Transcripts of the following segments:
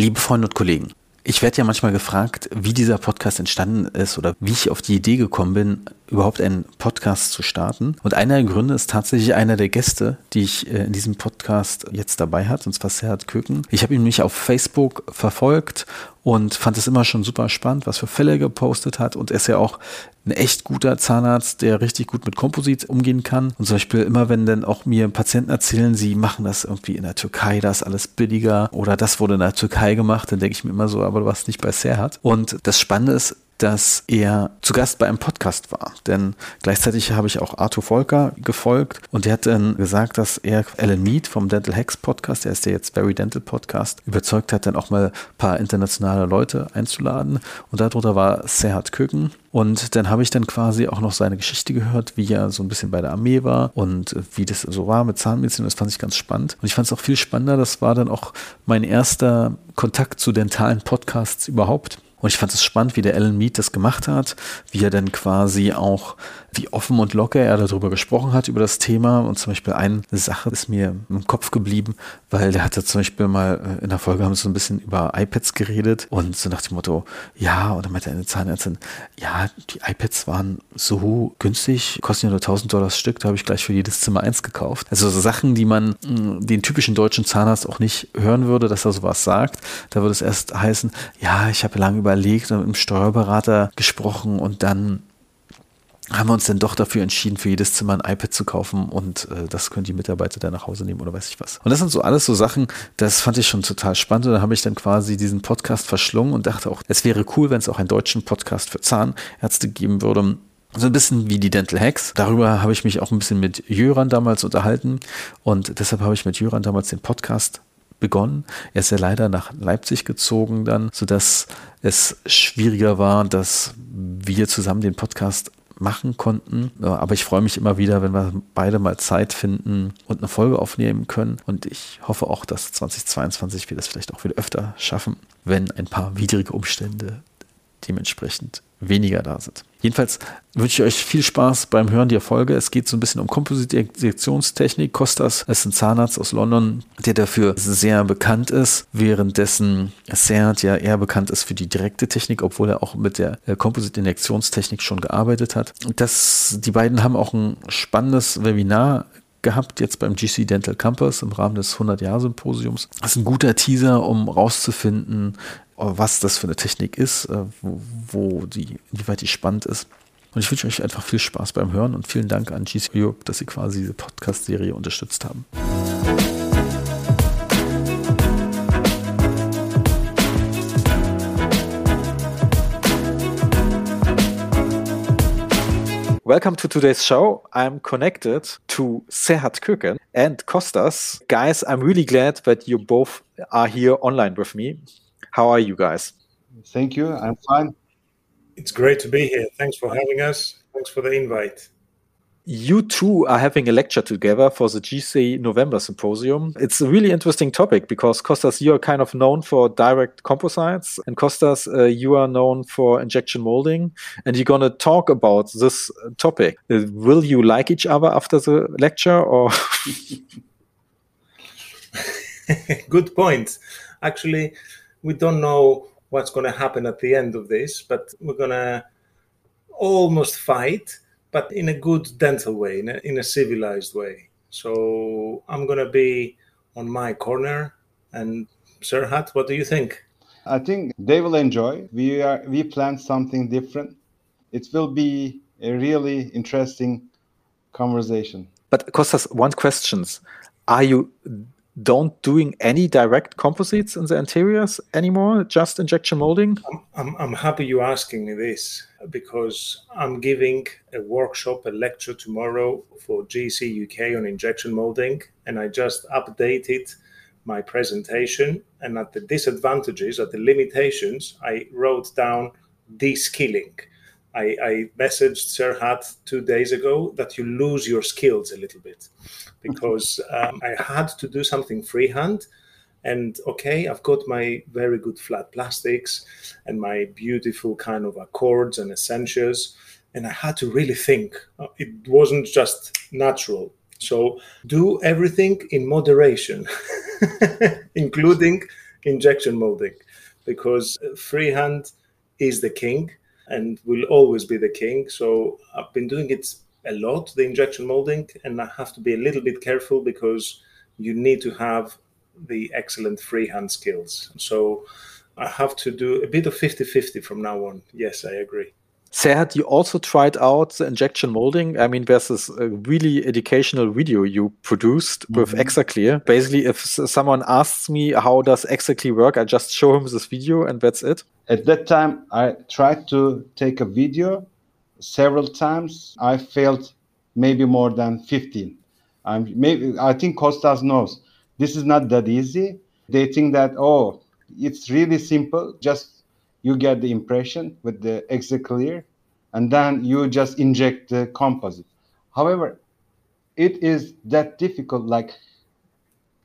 Liebe Freunde und Kollegen, ich werde ja manchmal gefragt, wie dieser Podcast entstanden ist oder wie ich auf die Idee gekommen bin, überhaupt einen Podcast zu starten. Und einer der Gründe ist tatsächlich einer der Gäste, die ich äh, in diesem Podcast jetzt dabei hat, und zwar Serhat Köken. Ich habe ihn nämlich auf Facebook verfolgt und fand es immer schon super spannend, was für Fälle gepostet hat. Und ist ja auch ein echt guter Zahnarzt, der richtig gut mit Komposit umgehen kann. Und zum Beispiel immer, wenn dann auch mir Patienten erzählen, sie machen das irgendwie in der Türkei, da ist alles billiger oder das wurde in der Türkei gemacht, dann denke ich mir immer so, aber du warst nicht bei Serhat. Und das Spannende ist, dass er zu Gast bei einem Podcast war. Denn gleichzeitig habe ich auch Arthur Volker gefolgt und der hat dann gesagt, dass er Alan Mead vom Dental Hacks Podcast, der ist der jetzt Very Dental Podcast, überzeugt hat, dann auch mal ein paar internationale Leute einzuladen. Und darunter war Serhat Köken. Und dann habe ich dann quasi auch noch seine Geschichte gehört, wie er so ein bisschen bei der Armee war und wie das so war mit Zahnmedizin. Das fand ich ganz spannend. Und ich fand es auch viel spannender. Das war dann auch mein erster Kontakt zu dentalen Podcasts überhaupt. Und ich fand es spannend, wie der Alan Mead das gemacht hat, wie er dann quasi auch, wie offen und locker er darüber gesprochen hat, über das Thema. Und zum Beispiel eine Sache ist mir im Kopf geblieben, weil der hatte zum Beispiel mal äh, in der Folge haben sie so ein bisschen über iPads geredet und so nach dem Motto, ja, oder meinte eine Zahnärztin, ja, die iPads waren so günstig, kosten ja nur 1000 Dollar das Stück, da habe ich gleich für jedes Zimmer eins gekauft. Also so Sachen, die man mh, den typischen deutschen Zahnarzt auch nicht hören würde, dass er sowas sagt. Da würde es erst heißen, ja, ich habe lange über überlegt und mit dem Steuerberater gesprochen und dann haben wir uns dann doch dafür entschieden, für jedes Zimmer ein iPad zu kaufen und äh, das können die Mitarbeiter dann nach Hause nehmen oder weiß ich was. Und das sind so alles so Sachen, das fand ich schon total spannend und da habe ich dann quasi diesen Podcast verschlungen und dachte auch, es wäre cool, wenn es auch einen deutschen Podcast für Zahnärzte geben würde. So ein bisschen wie die Dental Hacks. Darüber habe ich mich auch ein bisschen mit Jöran damals unterhalten und deshalb habe ich mit Jöran damals den Podcast begonnen. Er ist ja leider nach Leipzig gezogen dann, sodass es schwieriger war, dass wir zusammen den Podcast machen konnten. Aber ich freue mich immer wieder, wenn wir beide mal Zeit finden und eine Folge aufnehmen können. Und ich hoffe auch, dass 2022 wir das vielleicht auch wieder öfter schaffen, wenn ein paar widrige Umstände dementsprechend weniger da sind. Jedenfalls wünsche ich euch viel Spaß beim Hören der Folge. Es geht so ein bisschen um Kompositionstechnik. Kostas ist ein Zahnarzt aus London, der dafür sehr bekannt ist, währenddessen Serhat ja eher bekannt ist für die direkte Technik, obwohl er auch mit der äh, Kompositinjektionstechnik schon gearbeitet hat. Das, die beiden haben auch ein spannendes Webinar gehabt, jetzt beim GC Dental Campus im Rahmen des 100-Jahr-Symposiums. Das ist ein guter Teaser, um rauszufinden, was das für eine Technik ist, äh, wo, wo die, inwieweit die spannend ist. Und ich wünsche euch einfach viel Spaß beim Hören und vielen Dank an GC Europe, dass sie quasi diese Podcast-Serie unterstützt haben. Welcome to today's show. I'm connected to Serhat Köken and Kostas. Guys, I'm really glad that you both are here online with me. How are you guys? Thank you. I'm fine. It's great to be here. Thanks for having us. Thanks for the invite. You two are having a lecture together for the GC November Symposium. It's a really interesting topic because Costas, you are kind of known for direct composites, and Costas, uh, you are known for injection molding. And you're going to talk about this topic. Uh, will you like each other after the lecture, or? Good point. Actually, we don't know what's going to happen at the end of this, but we're going to almost fight, but in a good dental way, in a, in a civilized way. So I'm going to be on my corner. And Serhat, what do you think? I think they will enjoy. We are we plan something different. It will be a really interesting conversation. But Costas, one questions: Are you don't doing any direct composites in the anteriors anymore, just injection molding? I'm, I'm, I'm, happy you're asking me this because I'm giving a workshop, a lecture tomorrow for GC UK on injection molding, and I just updated my presentation. And at the disadvantages, at the limitations, I wrote down de-skilling. I, I messaged Serhat two days ago that you lose your skills a little bit because um, I had to do something freehand. And okay, I've got my very good flat plastics and my beautiful kind of accords and essentials. And I had to really think. Uh, it wasn't just natural. So do everything in moderation, including injection molding because freehand is the king and will always be the king. So I've been doing it a lot, the injection molding, and I have to be a little bit careful because you need to have the excellent freehand skills. So I have to do a bit of 50 50 from now on. Yes, I agree. Serhat, you also tried out the injection molding. I mean, there's this uh, really educational video you produced mm -hmm. with Exaclear. Basically, if someone asks me how does Exaclear work, I just show him this video and that's it. At that time, I tried to take a video several times. I failed maybe more than 15. I'm maybe I think Costas knows this is not that easy. They think that oh, it's really simple. Just you get the impression with the Exaclear, and then you just inject the composite. However, it is that difficult, like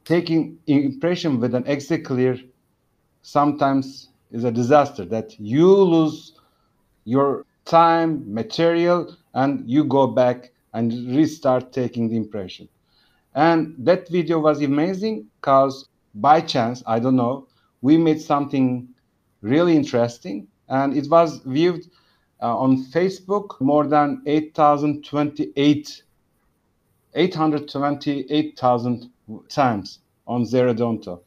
taking impression with an Exaclear sometimes is a disaster that you lose your time, material, and you go back and restart taking the impression. And that video was amazing because by chance, I don't know, we made something really interesting. And it was viewed uh, on Facebook more than 8,028, 828,000 times on Zerodonto.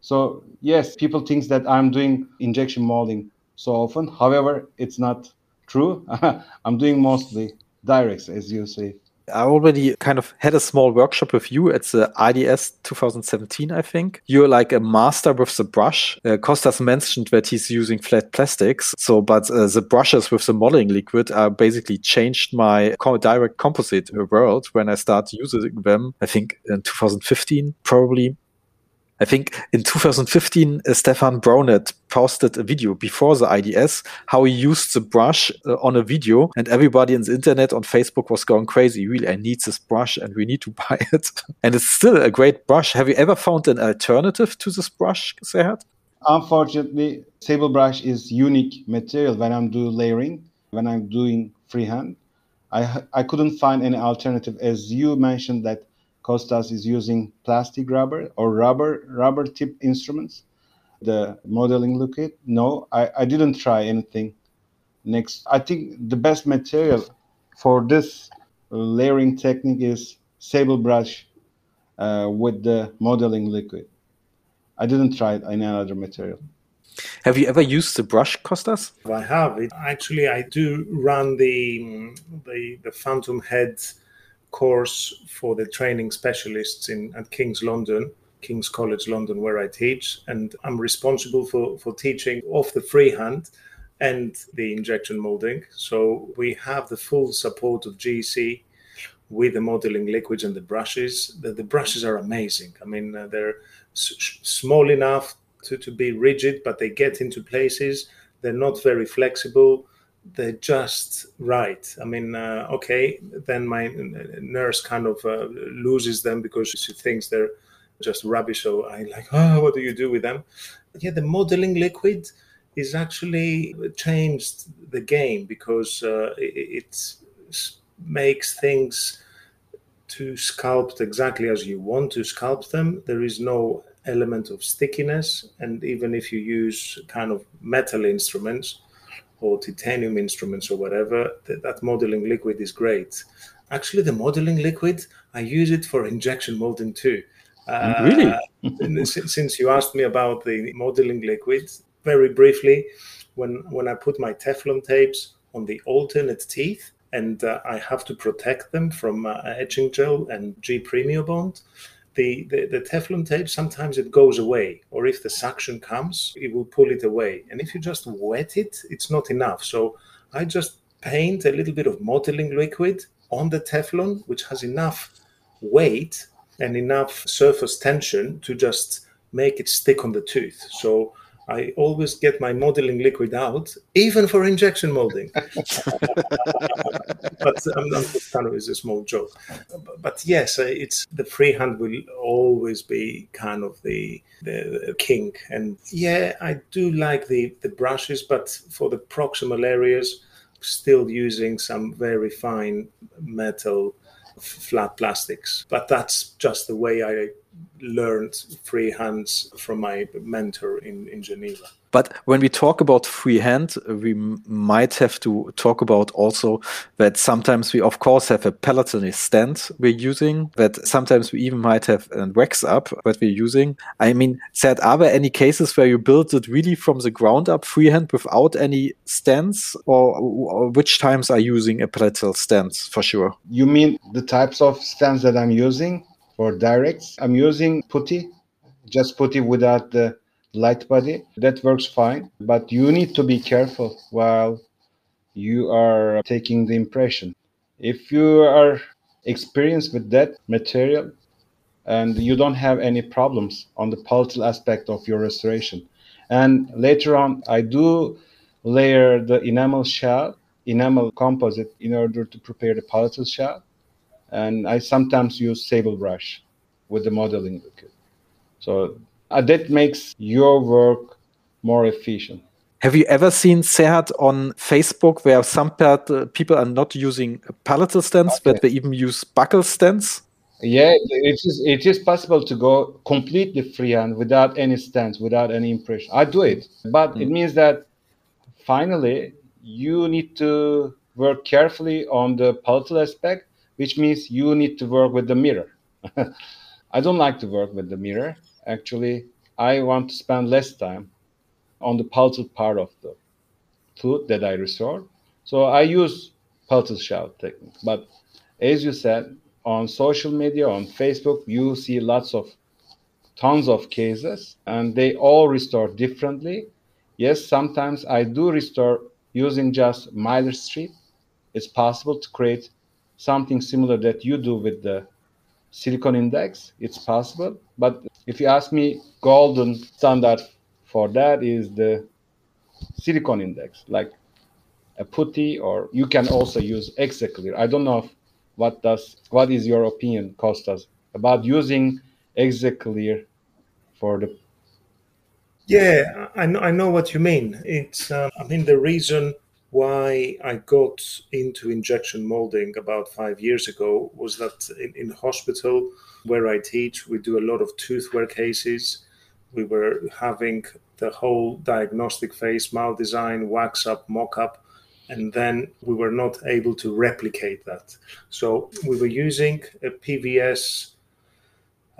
So yes, people think that I'm doing injection molding so often. However, it's not true. I'm doing mostly directs, as you say. I already kind of had a small workshop with you at the IDS 2017, I think. You're like a master with the brush. Uh, Costas mentioned that he's using flat plastics. So, but uh, the brushes with the modeling liquid are basically changed my direct composite world when I start using them. I think in 2015, probably. I think in 2015, uh, Stefan Browet posted a video before the IDS, how he used the brush uh, on a video and everybody in the internet on Facebook was going crazy. Really, I need this brush and we need to buy it. and it's still a great brush. Have you ever found an alternative to this brush, Serhat? Unfortunately, Sable brush is unique material when I'm doing layering, when I'm doing freehand. I, I couldn't find any alternative as you mentioned that Costas is using plastic rubber or rubber rubber tip instruments. The modeling liquid, no, I, I didn't try anything. Next, I think the best material for this layering technique is sable brush uh, with the modeling liquid. I didn't try any other material. Have you ever used the brush, Costas? I have. It, actually, I do run the the, the Phantom Head course for the training specialists in at King's London, King's College London, where I teach, and I'm responsible for for teaching off the freehand and the injection molding. So we have the full support of GC with the modeling liquids and the brushes. The, the brushes are amazing. I mean, uh, they're s- small enough to, to be rigid, but they get into places. They're not very flexible they're just right. I mean, uh, okay, then my nurse kind of uh, loses them because she thinks they're just rubbish. So I like, oh, what do you do with them? But yeah, the modeling liquid is actually changed the game because uh, it, it makes things to sculpt exactly as you want to sculpt them. There is no element of stickiness, and even if you use kind of metal instruments or titanium instruments or whatever, that, that modeling liquid is great. Actually, the modeling liquid, I use it for injection molding too. Uh, really? since you asked me about the modeling liquid, very briefly, when when I put my Teflon tapes on the alternate teeth and uh, I have to protect them from uh, etching gel and G-Premio Bond, the, the, the Teflon tape, sometimes it goes away, or if the suction comes, it will pull it away. And if you just wet it, it's not enough. So I just paint a little bit of modeling liquid on the Teflon, which has enough weight and enough surface tension to just make it stick on the tooth. So I always get my modeling liquid out, even for injection molding. but um, kind of is a small joke. But, but, yes, uh, it's the freehand will always be kind of the, the, the king. And yeah, I do like the the brushes, but for the proximal areas, still using some very fine metal flat plastics. But that's just the way I learned freehands from my mentor in, in Geneva. But when we talk about freehand, we might have to talk about also that sometimes we, of course, have a palatal stand we're using, that sometimes we even might have a wax up that we're using. I mean, said, are there any cases where you built it really from the ground up freehand without any stands, or, or which times are you using a palatal stand for sure? You mean the types of stands that I'm using for directs? I'm using putty, just putty without the light body. That works fine but you need to be careful while you are taking the impression. If you are experienced with that material and you don't have any problems on the palatal aspect of your restoration. And later on i do layer the enamel shell enamel composite in order to prepare the palatal shell and i sometimes use sable brush with the modeling liquid so uh, that makes your work more efficient. Have you ever seen Serhat on Facebook where some people are not using palatal stands, okay. but they even use buccal stands? Yeah, it is, it is possible to go completely freehand without any stands, without any impression. I do it, but mm. it means that finally you need to work carefully on the palatal aspect, which means you need to work with the mirror. I don't like to work with the mirror actually I want to spend less time on the palatal part of the tooth that I restore. So I use palatal shell technique. But as you said, on social media, on Facebook, you see lots of tons of cases and they all restore differently. Yes, sometimes I do restore using just Mylar strip. It's possible to create something similar that you do with the silicon index. It's possible. But if you ask me, golden standard for that is the silicon index, like a putty, or you can also use Exaclear. I don't know what does what is your opinion, Costas, about using Exaclear for the yeah, I know, I know what you mean. It's, um, I mean, the reason why I got into injection molding about five years ago was that in, in hospital where I teach, we do a lot of tooth wear cases. We were having the whole diagnostic phase, mal design, wax up, mock up, and then we were not able to replicate that. So we were using a PVS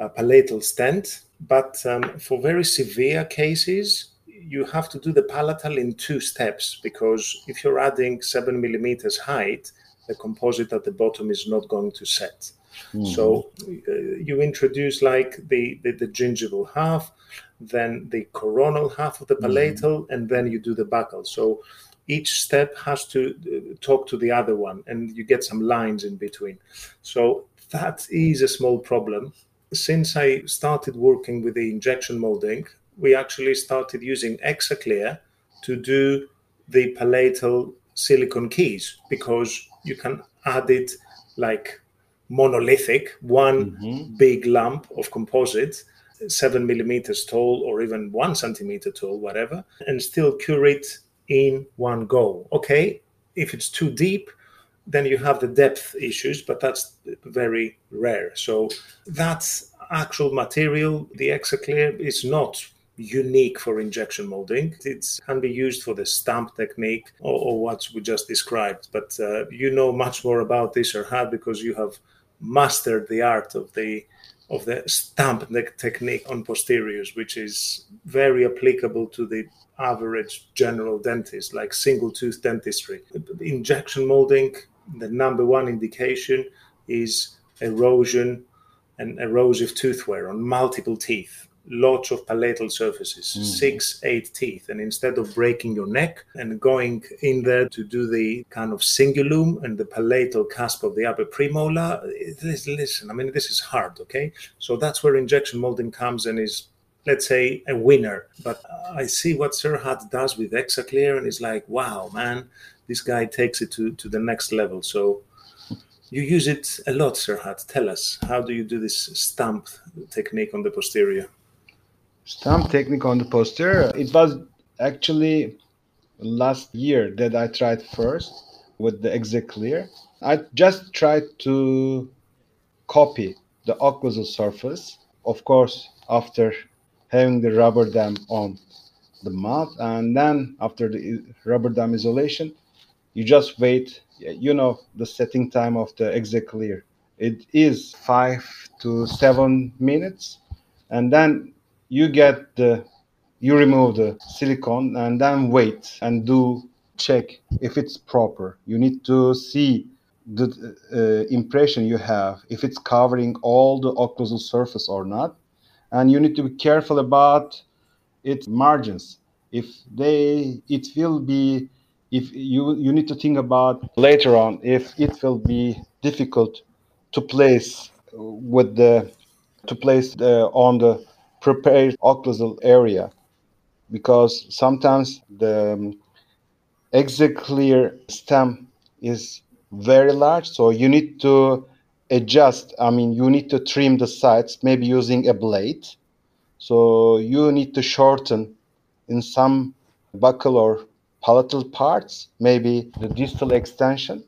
a palatal stent, but um, for very severe cases, you have to do the palatal in two steps because if you're adding seven millimeters height, the composite at the bottom is not going to set. Mm-hmm. So uh, you introduce like the, the, the, gingival half, then the coronal half of the palatal, mm-hmm. and then you do the buccal. So each step has to uh, talk to the other one, and you get some lines in between. So that is a small problem. Since I started working with the injection molding, we actually started using Exaclear to do the palatal silicon keys because you can add it like monolithic, one mm-hmm. big lump of composite, seven millimeters tall or even one centimeter tall, whatever, and still cure it in one go. Okay, if it's too deep, then you have the depth issues, but that's very rare. So that's actual material. The Exaclear is not unique for injection molding. It can be used for the stamp technique or, or what we just described. But uh, you know much more about this, Serhat, because you have mastered the art of the of the stamp technique on posteriors, which is very applicable to the average general dentist, like single tooth dentistry. Injection molding, the number one indication is erosion and erosive tooth wear on multiple teeth lots of palatal surfaces, mm. six, eight teeth. And instead of breaking your neck and going in there to do the kind of cingulum and the palatal cusp of the upper premolar, this, listen, I mean, this is hard, okay? So that's where injection molding comes and is let's say a winner but i see what serhat does with exaclear and it's like wow man this guy takes it to, to the next level so you use it a lot serhat tell us how do you do this stamp technique on the posterior Stamp technique on the poster. It was actually last year that I tried first with the Exaclear. I just tried to copy the occlusal surface of course, after having the rubber dam on the mouth, and then after the rubber dam isolation, you just wait. You know the setting time of the Exaclear. It is five to seven minutes, and then you get the you remove the silicone and then wait and do check if it's proper. You need to see the uh, impression you have if it's covering all the occlusal surface or not and you need to be careful about its margins if they it will be if you you need to think about later on if it will be difficult to place with the to place the, on the prepared occlusal area because sometimes the um, Exaclear stem is very large so you need to adjust i mean you need to trim the sides maybe using a blade. So you need to shorten in some buccal or palatal parts maybe the distal extension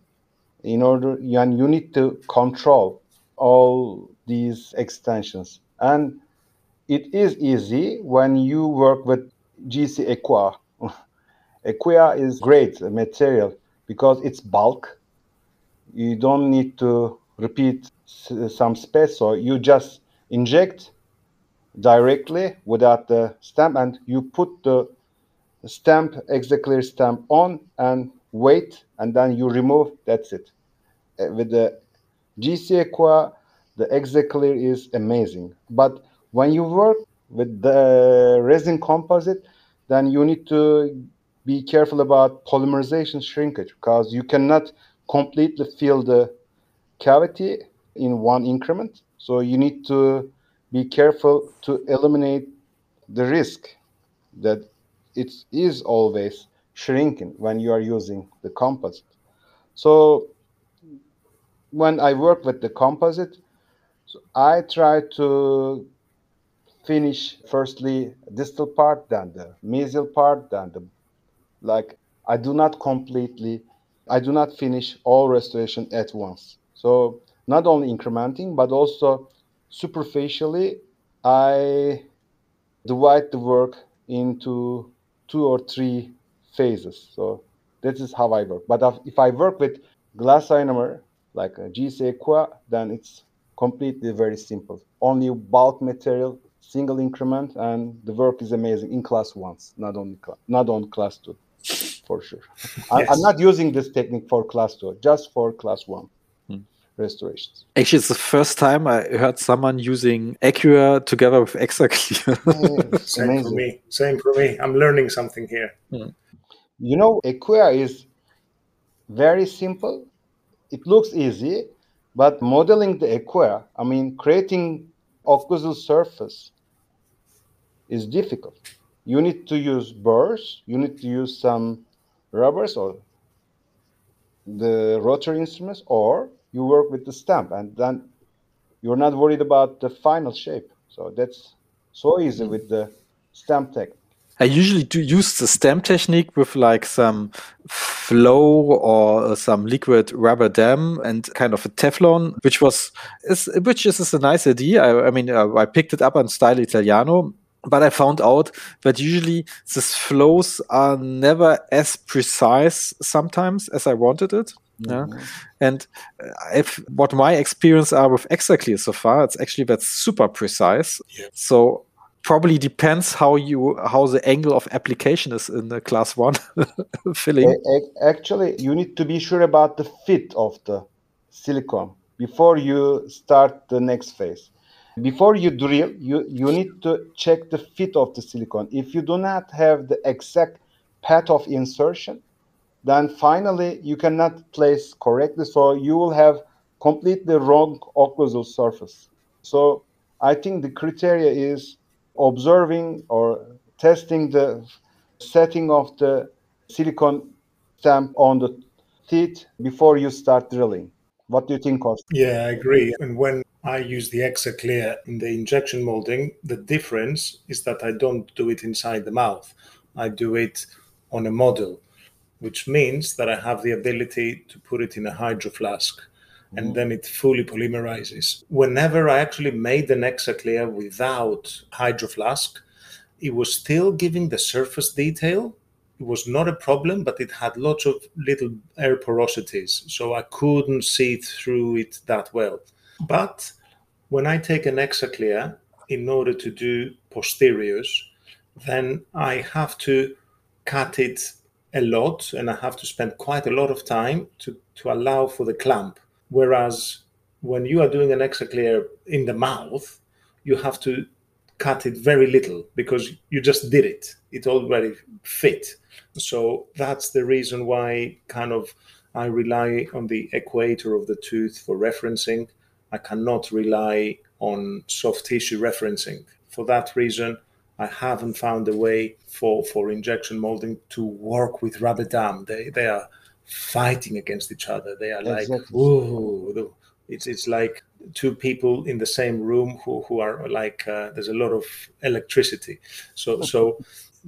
in order and you need to control all these extensions. And it is easy when you work with gc equia. Equia is great material because it's bulk. You don't need to repeat some space so you just inject directly without the stamp and you put the stamp Exaclear stamp on and wait and then you remove that's it. Uh, with the gc equia the Exaclear is amazing. But when you work with the resin composite then you need to be careful about polymerization shrinkage because you cannot completely fill the cavity in one increment. So you need to be careful to eliminate the risk that it is always shrinking when you are using the composite. So when I work with the composite, I try to finish firstly distal part, then the mesial part, then the like I do not completely I do not finish all restoration at once. So not only incrementing, but also superficially, I divide the work into two or three phases. So this is how I work. But if I work with glass ionomer, like a GC then it's completely very simple. Only bulk material, single increment, and the work is amazing in class ones, not on not on class two for sure. Yes. I'm not using this technique for class two, just for class one hmm. restorations. Actually, it's the first time I heard someone using Equia together with Exaclear. yeah, Same amazing. for me. Same for me. I'm learning something here. Hmm. You know, Equia is very simple. It looks easy, but modeling the Equia, I mean, creating occlusal surface is difficult you need to use burrs, you need to use some rubbers or the rotary instruments, or you work with the stamp, and then you're not worried about the final shape. So that's so easy with the stamp technique. I usually do use the stamp technique with like some flow or some liquid rubber dam and kind of a Teflon, which was is which is, a nice idea. I, I mean, uh, I picked it up on Style Italiano but I found out that usually these flows are never as precise sometimes as I wanted it. Yeah. Mm-hmm. And if what my experience are with Exaclear so far, it's actually that's super precise. Yeah. So probably depends how you how the angle of application is in the class one filling. Actually, you need to be sure about the fit of the silicone before you start the next phase. Before you drill, you, you need to check the fit of the silicone. If you do not have the exact path of insertion, then finally you cannot place correctly. So you will have completely wrong occlusal surface. So I think the criteria is observing or testing the setting of the silicone stamp on the teeth before you start drilling. What do you think, Costa? Yeah, I agree. And when I use the Exaclear in the injection molding. The difference is that I don't do it inside the mouth. I do it on a model, which means that I have the ability to put it in a hydro flask. And mm-hmm. then it fully polymerizes. Whenever I actually made the Nexaclear without Hydroflask, it was still giving the surface detail. It was not a problem, but it had lots of little air porosities, so I couldn't see through it that well. But when I take an Exaclear in order to do posteriors, then I have to cut it a lot and I have to spend quite a lot of time to, to allow for the clamp. Whereas when you are doing an Exaclear in the mouth, you have to cut it very little because you just did it. It already fit. So that's the reason why kind of I rely on the equator of the tooth for referencing. I cannot rely on soft tissue referencing. For that reason, I haven't found a way for, for injection molding to work with rubber dam. They they are fighting against each other. They are like, whoa, it's it's like two people in the same room who, who are like uh, there's a lot of electricity. So so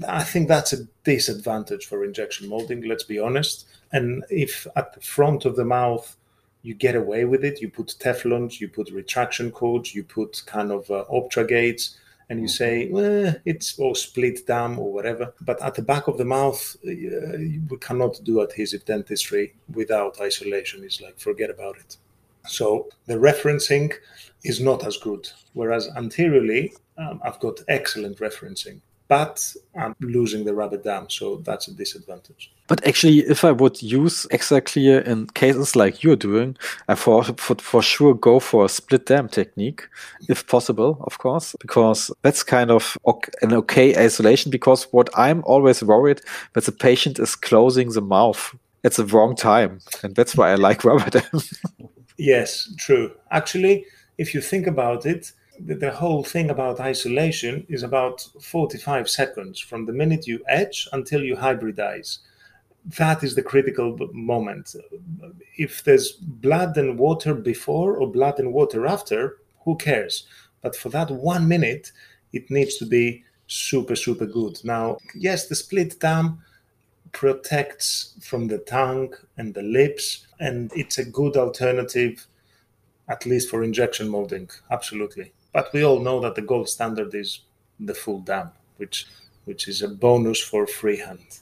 I think that's a disadvantage for injection molding. Let's be honest. And if at the front of the mouth you get away with it, you put Teflons, you put retraction cords, you put kind of uh, Optragates and you say, well, it's or split dam or whatever. But at the back of the mouth, uh, we cannot do adhesive dentistry without isolation. It's like, forget about it. So the referencing is not as good. Whereas anteriorly, um, I've got excellent referencing but I'm losing the rubber dam, so that's a disadvantage. But actually, if I would use Exaclear in cases like you're doing, I for, would for sure go for a split dam technique, if possible, of course, because that's kind of an okay isolation. Because what I'm always worried that the patient is closing the mouth at the wrong time, and that's why I like rubber dam. yes, true. Actually, if you think about it, the whole thing about isolation is about 45 seconds from the minute you etch until you hybridize. That is the critical moment. If there's blood and water before or blood and water after, who cares? But for that one minute, it needs to be super, super good. Now, yes, the split dam protects from the tongue and the lips, and it's a good alternative, at least for injection molding. Absolutely. But we all know that the gold standard is the full dam, which which is a bonus for freehand.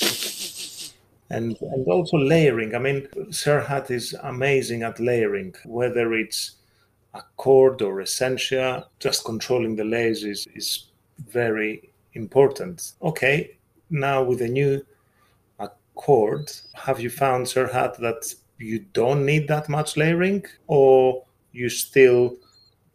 and and also layering. I mean, Serhat is amazing at layering, whether it's a chord or Essentia, just controlling the layers is, is very important. Okay, now with the new Accord, have you found, Serhat, that you don't need that much layering, or you still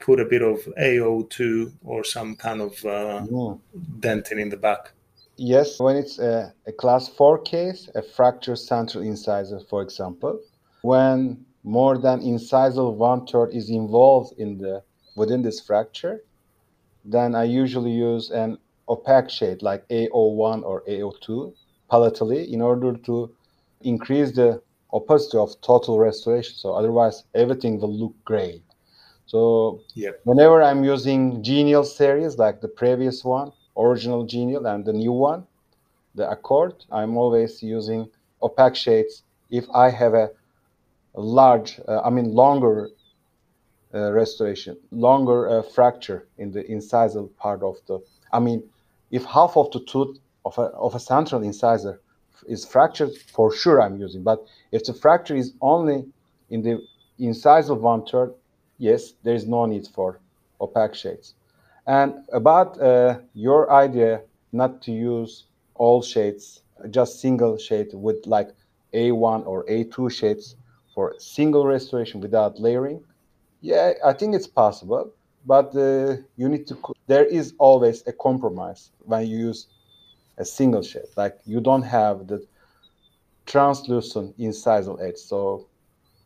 put a bit of AO2 or some kind of uh, yeah. dentin in the back. Yes, when it's a, a, class 4 case, a fracture central incisor, for example, when more than incisal one third is involved in the within this fracture, then I usually use an opaque shade like AO1 or AO2 palatally in order to increase the opacity of total restoration. So otherwise, everything will look great. So yep. whenever I'm using Genial series, like the previous one, original Genial, and the new one, the Accord, I'm always using opaque shades if I have a, large, uh, I mean longer uh, restoration, longer uh, fracture in the incisal part of the, I mean, if half of the tooth of a, of a central incisor is fractured, for sure I'm using. But if the fracture is only in the incisal one third, yes, there is no need for opaque shades. And about uh, your idea not to use all shades, just single shade with like A1 or A2 shades for single restoration without layering, yeah, I think it's possible. But uh, you need to, there is always a compromise when you use a single shade. Like you don't have the translucent incisal edge. So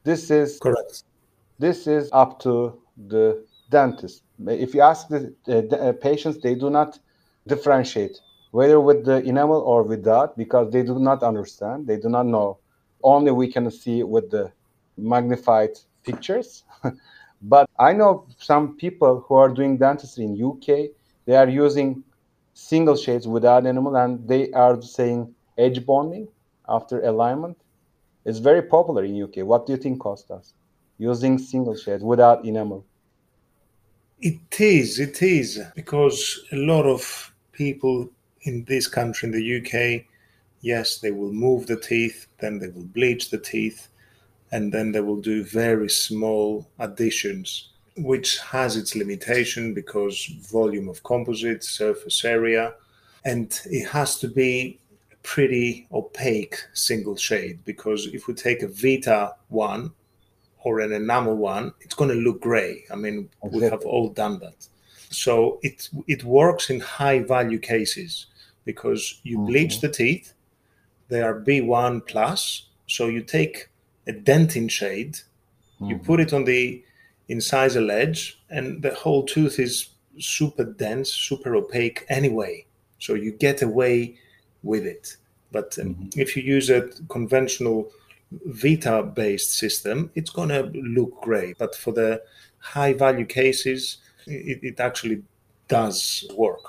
this is correct this is up to the dentist. If you ask the, uh, patients, they do not differentiate whether with the enamel or without because they do not understand. They do not know. Only we can see with the magnified pictures. but I know some people who are doing dentistry in UK. They are using single shades without enamel, and they are saying edge bonding after alignment. It's very popular in UK. What do you think, Kostas? Using single shade without enamel? It is, it is, because a lot of people in this country, in the UK, yes, they will move the teeth, then they will bleach the teeth, and then they will do very small additions, which has its limitation because volume of composite, surface area, and it has to be a pretty opaque single shade because if we take a Vita one or an enamel one, it's going to look gray. I mean, exactly. we have all done that. So it it works in high value cases because you mm-hmm. bleach the teeth, they are B1 plus. So you take a dentin shade, mm-hmm. you put it on the incisor ledge, and the whole tooth is super dense, super opaque anyway. So you get away with it. But um, mm-hmm. if you use a conventional Vita based system, it's going to look great. But for the high value cases, it, it actually does work.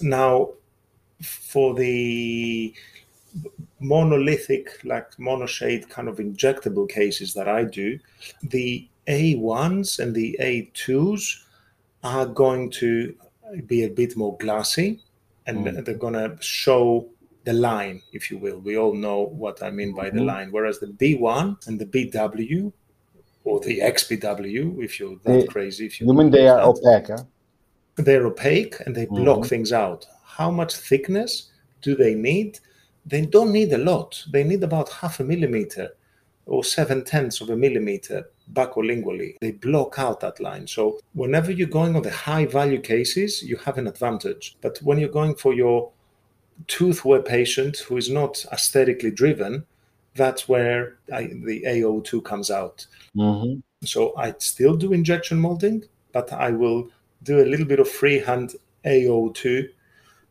Now, for the monolithic, like monoshade kind of injectable cases that I do, the A1s and the A2s are going to be a bit more glassy and mm. they're going to show the line, if you will. We all know what I mean by the mm-hmm. line. Whereas the B1 and the BW or the XBW, if you're that they, crazy, if you, you mean they are that, opaque, huh? they're opaque and they block mm-hmm. things out. How much thickness do they need? They don't need a lot. They need about half a millimeter or seven tenths of a millimeter buccolingually. They block out that line. So whenever you're going on the high value cases, you have an advantage. But when you're going for your tooth wear patient who is not aesthetically driven, that's where I, the AO2 comes out. Mm-hmm. So I still do injection molding, but I will do a little bit of freehand AO2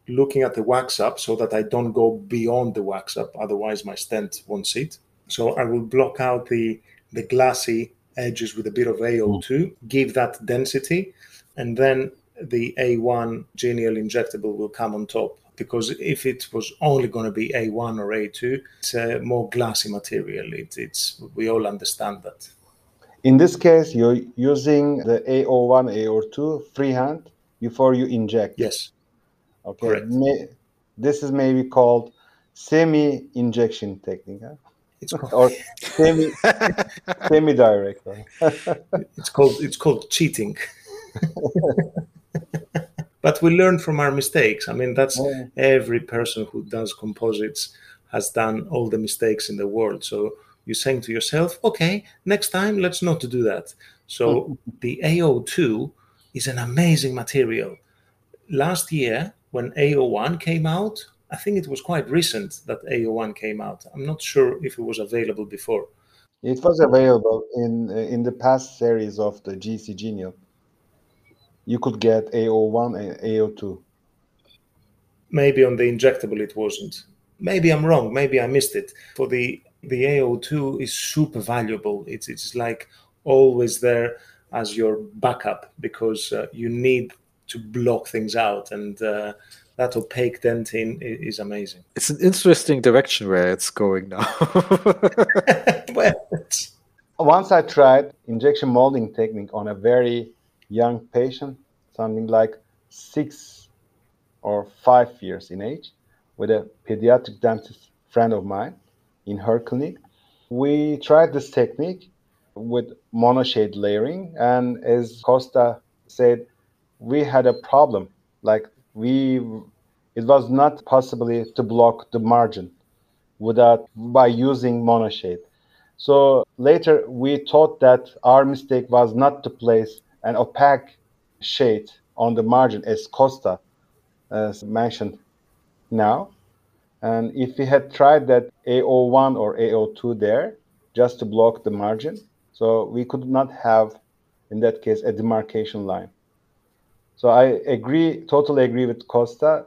looking at the wax up so that I don't go beyond the wax up. Otherwise, my stent won't sit. So I will block out the, the glassy edges with a bit of AO2, mm-hmm. give that density, and then the A1 genial injectable will come on top because if it was only going to be A1 or A2, it's a more glassy material. It, it's we all understand that. In this case, you're using the AO1, AO2 freehand before you inject. Yes. Okay. May, this is maybe called semi-injection technique. Huh? It's called or semi semi direct. it's called it's called cheating. but we learn from our mistakes. I mean, that's yeah. every person who does composites has done all the mistakes in the world. So you're saying to yourself, okay, next time let's not do that. So hmm. the AO2 is an amazing material. Last year, when AO1 came out, I think it was quite recent that AO1 came out. I'm not sure if it was available before. It was available in uh, in the past series of the GC Genial you could get AO1 and AO2. Maybe on the injectable it wasn't. Maybe I'm wrong. Maybe I missed it. For the the AO2 is super valuable. It's it's like always there as your backup because uh, you need to block things out and uh, that opaque dentin is amazing. It's an interesting direction where it's going now. well, Once I tried injection molding technique on a very young patient, something like six or five years in age, with a pediatric dentist friend of mine in her clinic. We tried this technique with monoshade layering, and as Costa said, we had a problem. Like we, it was not possible to block the margin without by using monoshade. So later we thought that our mistake was not to place an opaque shade on the margin as Costa as mentioned now. And if we had tried that AO1 or AO2 there just to block the margin, so we could not have, in that case, a demarcation line. So I agree, totally agree with Costa.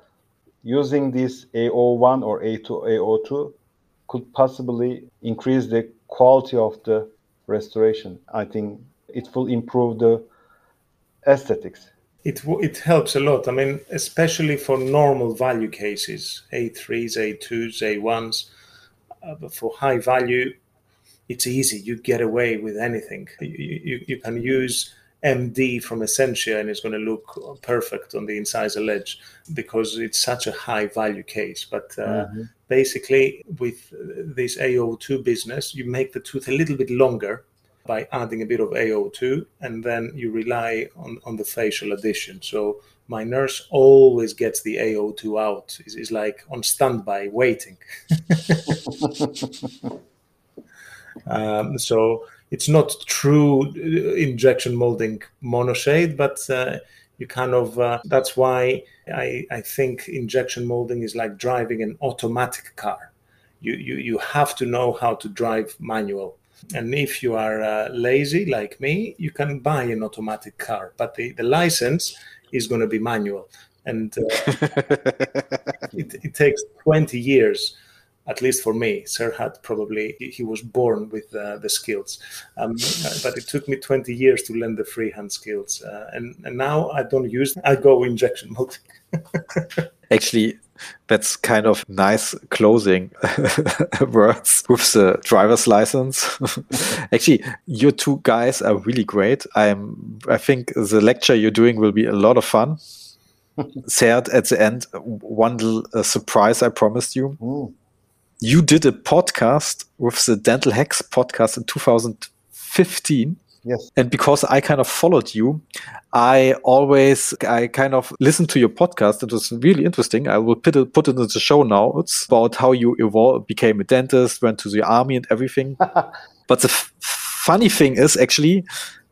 Using this AO1 or A2, AO2 could possibly increase the quality of the restoration. I think it will improve the aesthetics. It, it helps a lot. I mean, especially for normal value cases, A3s, A2s, A1s. Uh, but for high value, it's easy. You get away with anything. You, you, you can use MD from Essentia and it's going to look perfect on the incisor ledge because it's such a high value case. But uh, mm-hmm. basically, with this AO2 business, you make the tooth a little bit longer by adding a bit of AO2 and then you rely on, on the facial addition. So my nurse always gets the AO2 out. Is is like on standby waiting. um, so it's not true injection molding monoshade, but uh, you kind of uh, that's why I, I think injection molding is like driving an automatic car. You, you you have to know how to drive manual. And if you are uh, lazy like me, you can buy an automatic car, but the, the license is going to be manual. And uh, it, it takes 20 years at least for me, Serhat probably he was born with uh, the skills, um, but it took me 20 years to learn the freehand skills, uh, and, and now I don't use. I go injection molding. Actually, that's kind of nice closing words with the driver's license. Actually, your two guys are really great. I'm. I think the lecture you're doing will be a lot of fun. Said at the end, one little uh, surprise I promised you. Ooh you did a podcast with the Dental Hacks podcast in 2015. Yes. And because I kind of followed you, I always, I kind of listened to your podcast. It was really interesting. I will put it, put it in the show now. It's about how you evolved, became a dentist, went to the army and everything. but the funny thing is actually,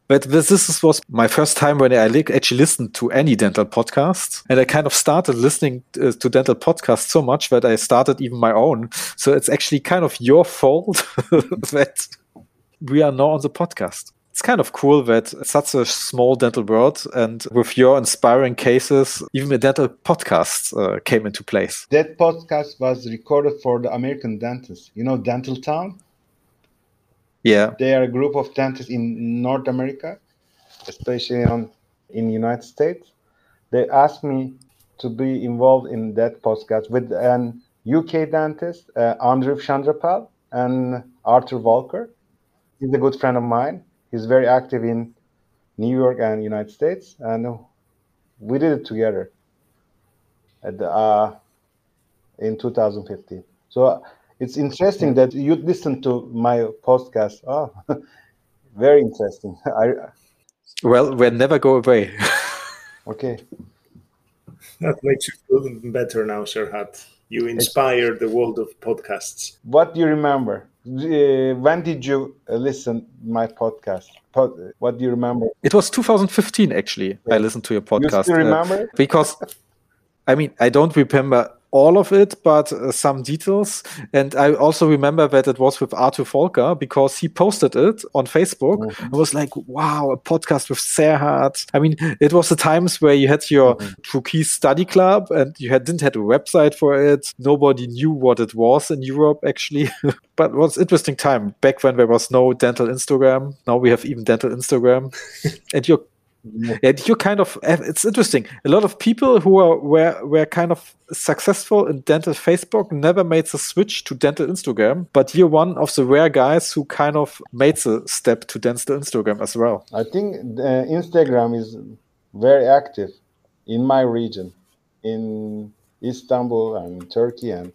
but this, was my first time when I actually listened to any dental podcast. And I kind of started listening uh, to dental podcasts so much that I started even my own. So it's actually kind of your fault that we are now on the podcast. It's kind of cool that such a small dental world and with your inspiring cases, even a dental podcast uh, came into place. That podcast was recorded for the American dentists. You know, Dental Town? Yeah. They are a group of dentists in North America, especially on in the United States. They asked me to be involved in that podcast with an UK dentist, uh, Andrew Chandrapal, and Arthur Walker. He's a good friend of mine. He's very active in New York and United States, and we did it together at the, uh, in 2015. So it's interesting that you listen to my podcast. Oh, very interesting. I, well, we'll never go away. okay. That makes you feel better now, Serhat. You inspired the world of podcasts. What do you remember? Uh, when did you uh, listen my podcast? Pod, what do you remember? It was 2015, actually. Yeah. I listened to your podcast. You still remember? Uh, because, I mean, I don't remember all of it, but uh, some details. And I also remember that it was with Arthur Volker because he posted it on Facebook. Mm-hmm. I was like, wow, a podcast with Serhat. I mean, it was the times where you had your mm-hmm. True study club and you had, didn't have a website for it. Nobody knew what it was in Europe, actually. but it was interesting time back when there was no dental Instagram. Now we have even dental Instagram. and your yeah, you kind of eh, it's interesting. A lot of people who are were were kind of successful in dental Facebook never made the switch to dental Instagram, but you're one of the rare guys who kind of made the step to dental Instagram as well. I think uh, Instagram is very active in my region, in Istanbul and Turkey and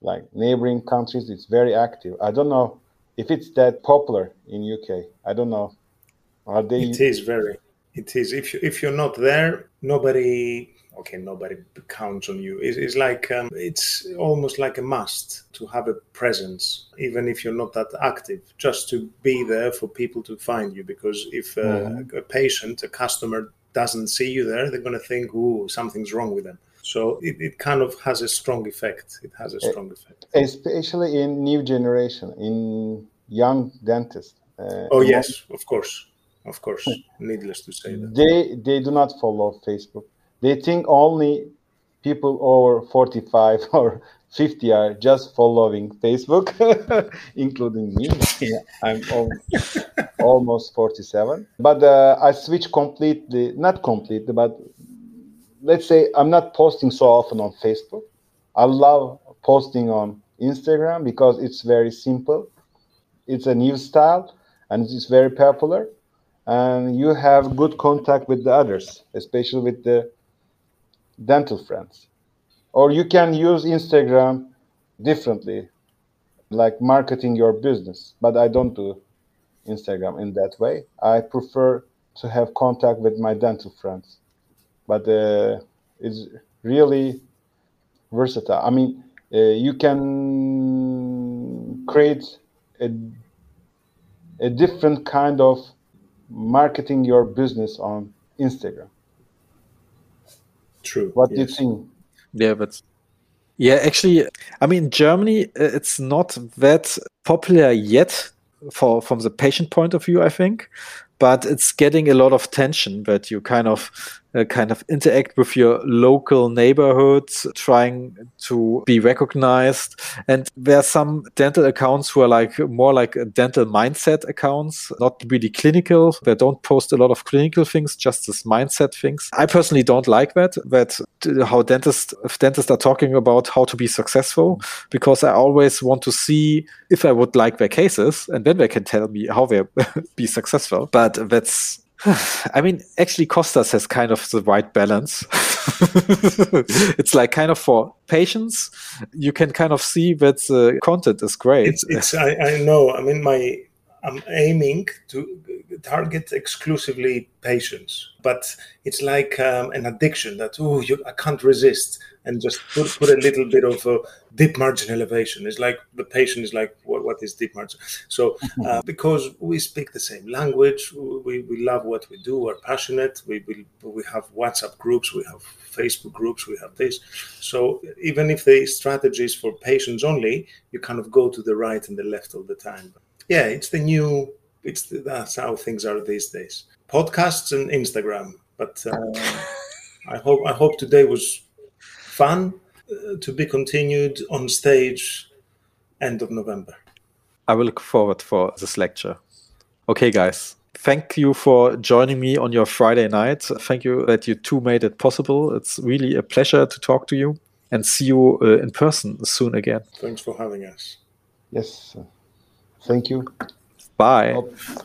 like neighboring countries. It's very active. I don't know if it's that popular in UK. I don't know. Are they? It is very it is if you if you're not there nobody okay nobody counts on you it's, it's like um, it's almost like a must to have a presence even if you're not that active just to be there for people to find you because if uh, mm-hmm. a patient a customer doesn't see you there they're going to think oh something's wrong with them so it, it kind of has a strong effect it has a eh, strong effect especially in new generation in young dentists uh, oh yes of course of course needless to say that. They they do not follow facebook. They think only people over 45 or 50 are just following facebook including me. I'm almost, almost 47 but uh, i switch completely not completely but let's say i'm not posting so often on facebook. I love posting on instagram because it's very simple. It's a new style and it's very popular and you have good contact with the others especially with the dental friends. Or you can use instagram differently like marketing your business but i don't do instagram in that way. I prefer to have contact with my dental friends but uh, it's really versatile. I mean uh, you can create a, a different kind of marketing your business on instagram True. what do you think Yeah, but yeah, actually, I mean, Germany, uh, it's not that popular yet for from the patient point of view, I think, but it's getting a lot of tension that you kind of uh, kind of interact with your local neighborhoods, trying to be recognized. And there are some dental accounts who are like more like dental mindset accounts, not really clinical. They don't post a lot of clinical things, just this mindset things. I personally don't like that. That how dentists dentists are talking about how to be successful, because I always want to see if I would like their cases, and then they can tell me how they be successful. But that's I mean, actually, Costas has kind of the right balance. it's like kind of for patients, you can kind of see that the content is great. It's, it's I, I know. I mean, my I'm aiming to target exclusively patients, but it's like um, an addiction that oh, you, I can't resist, and just put, put a little bit of a deep margin elevation. It's like the patient is like, what, what is deep margin? So uh, because we speak the same language, we, we love what we do, we're passionate. We, we we have WhatsApp groups, we have Facebook groups, we have this. So even if the strategy is for patients only, you kind of go to the right and the left all the time yeah, it's the new. It's the, that's how things are these days. Podcasts and Instagram. But uh, I hope I hope today was fun uh, to be continued on stage end of November. I will look forward for this lecture. Okay, guys. Thank you for joining me on your Friday night. Thank you that you two made it possible. It's really a pleasure to talk to you and see you uh, in person soon again. Thanks for having us. yes Thank you. Bye. Hope-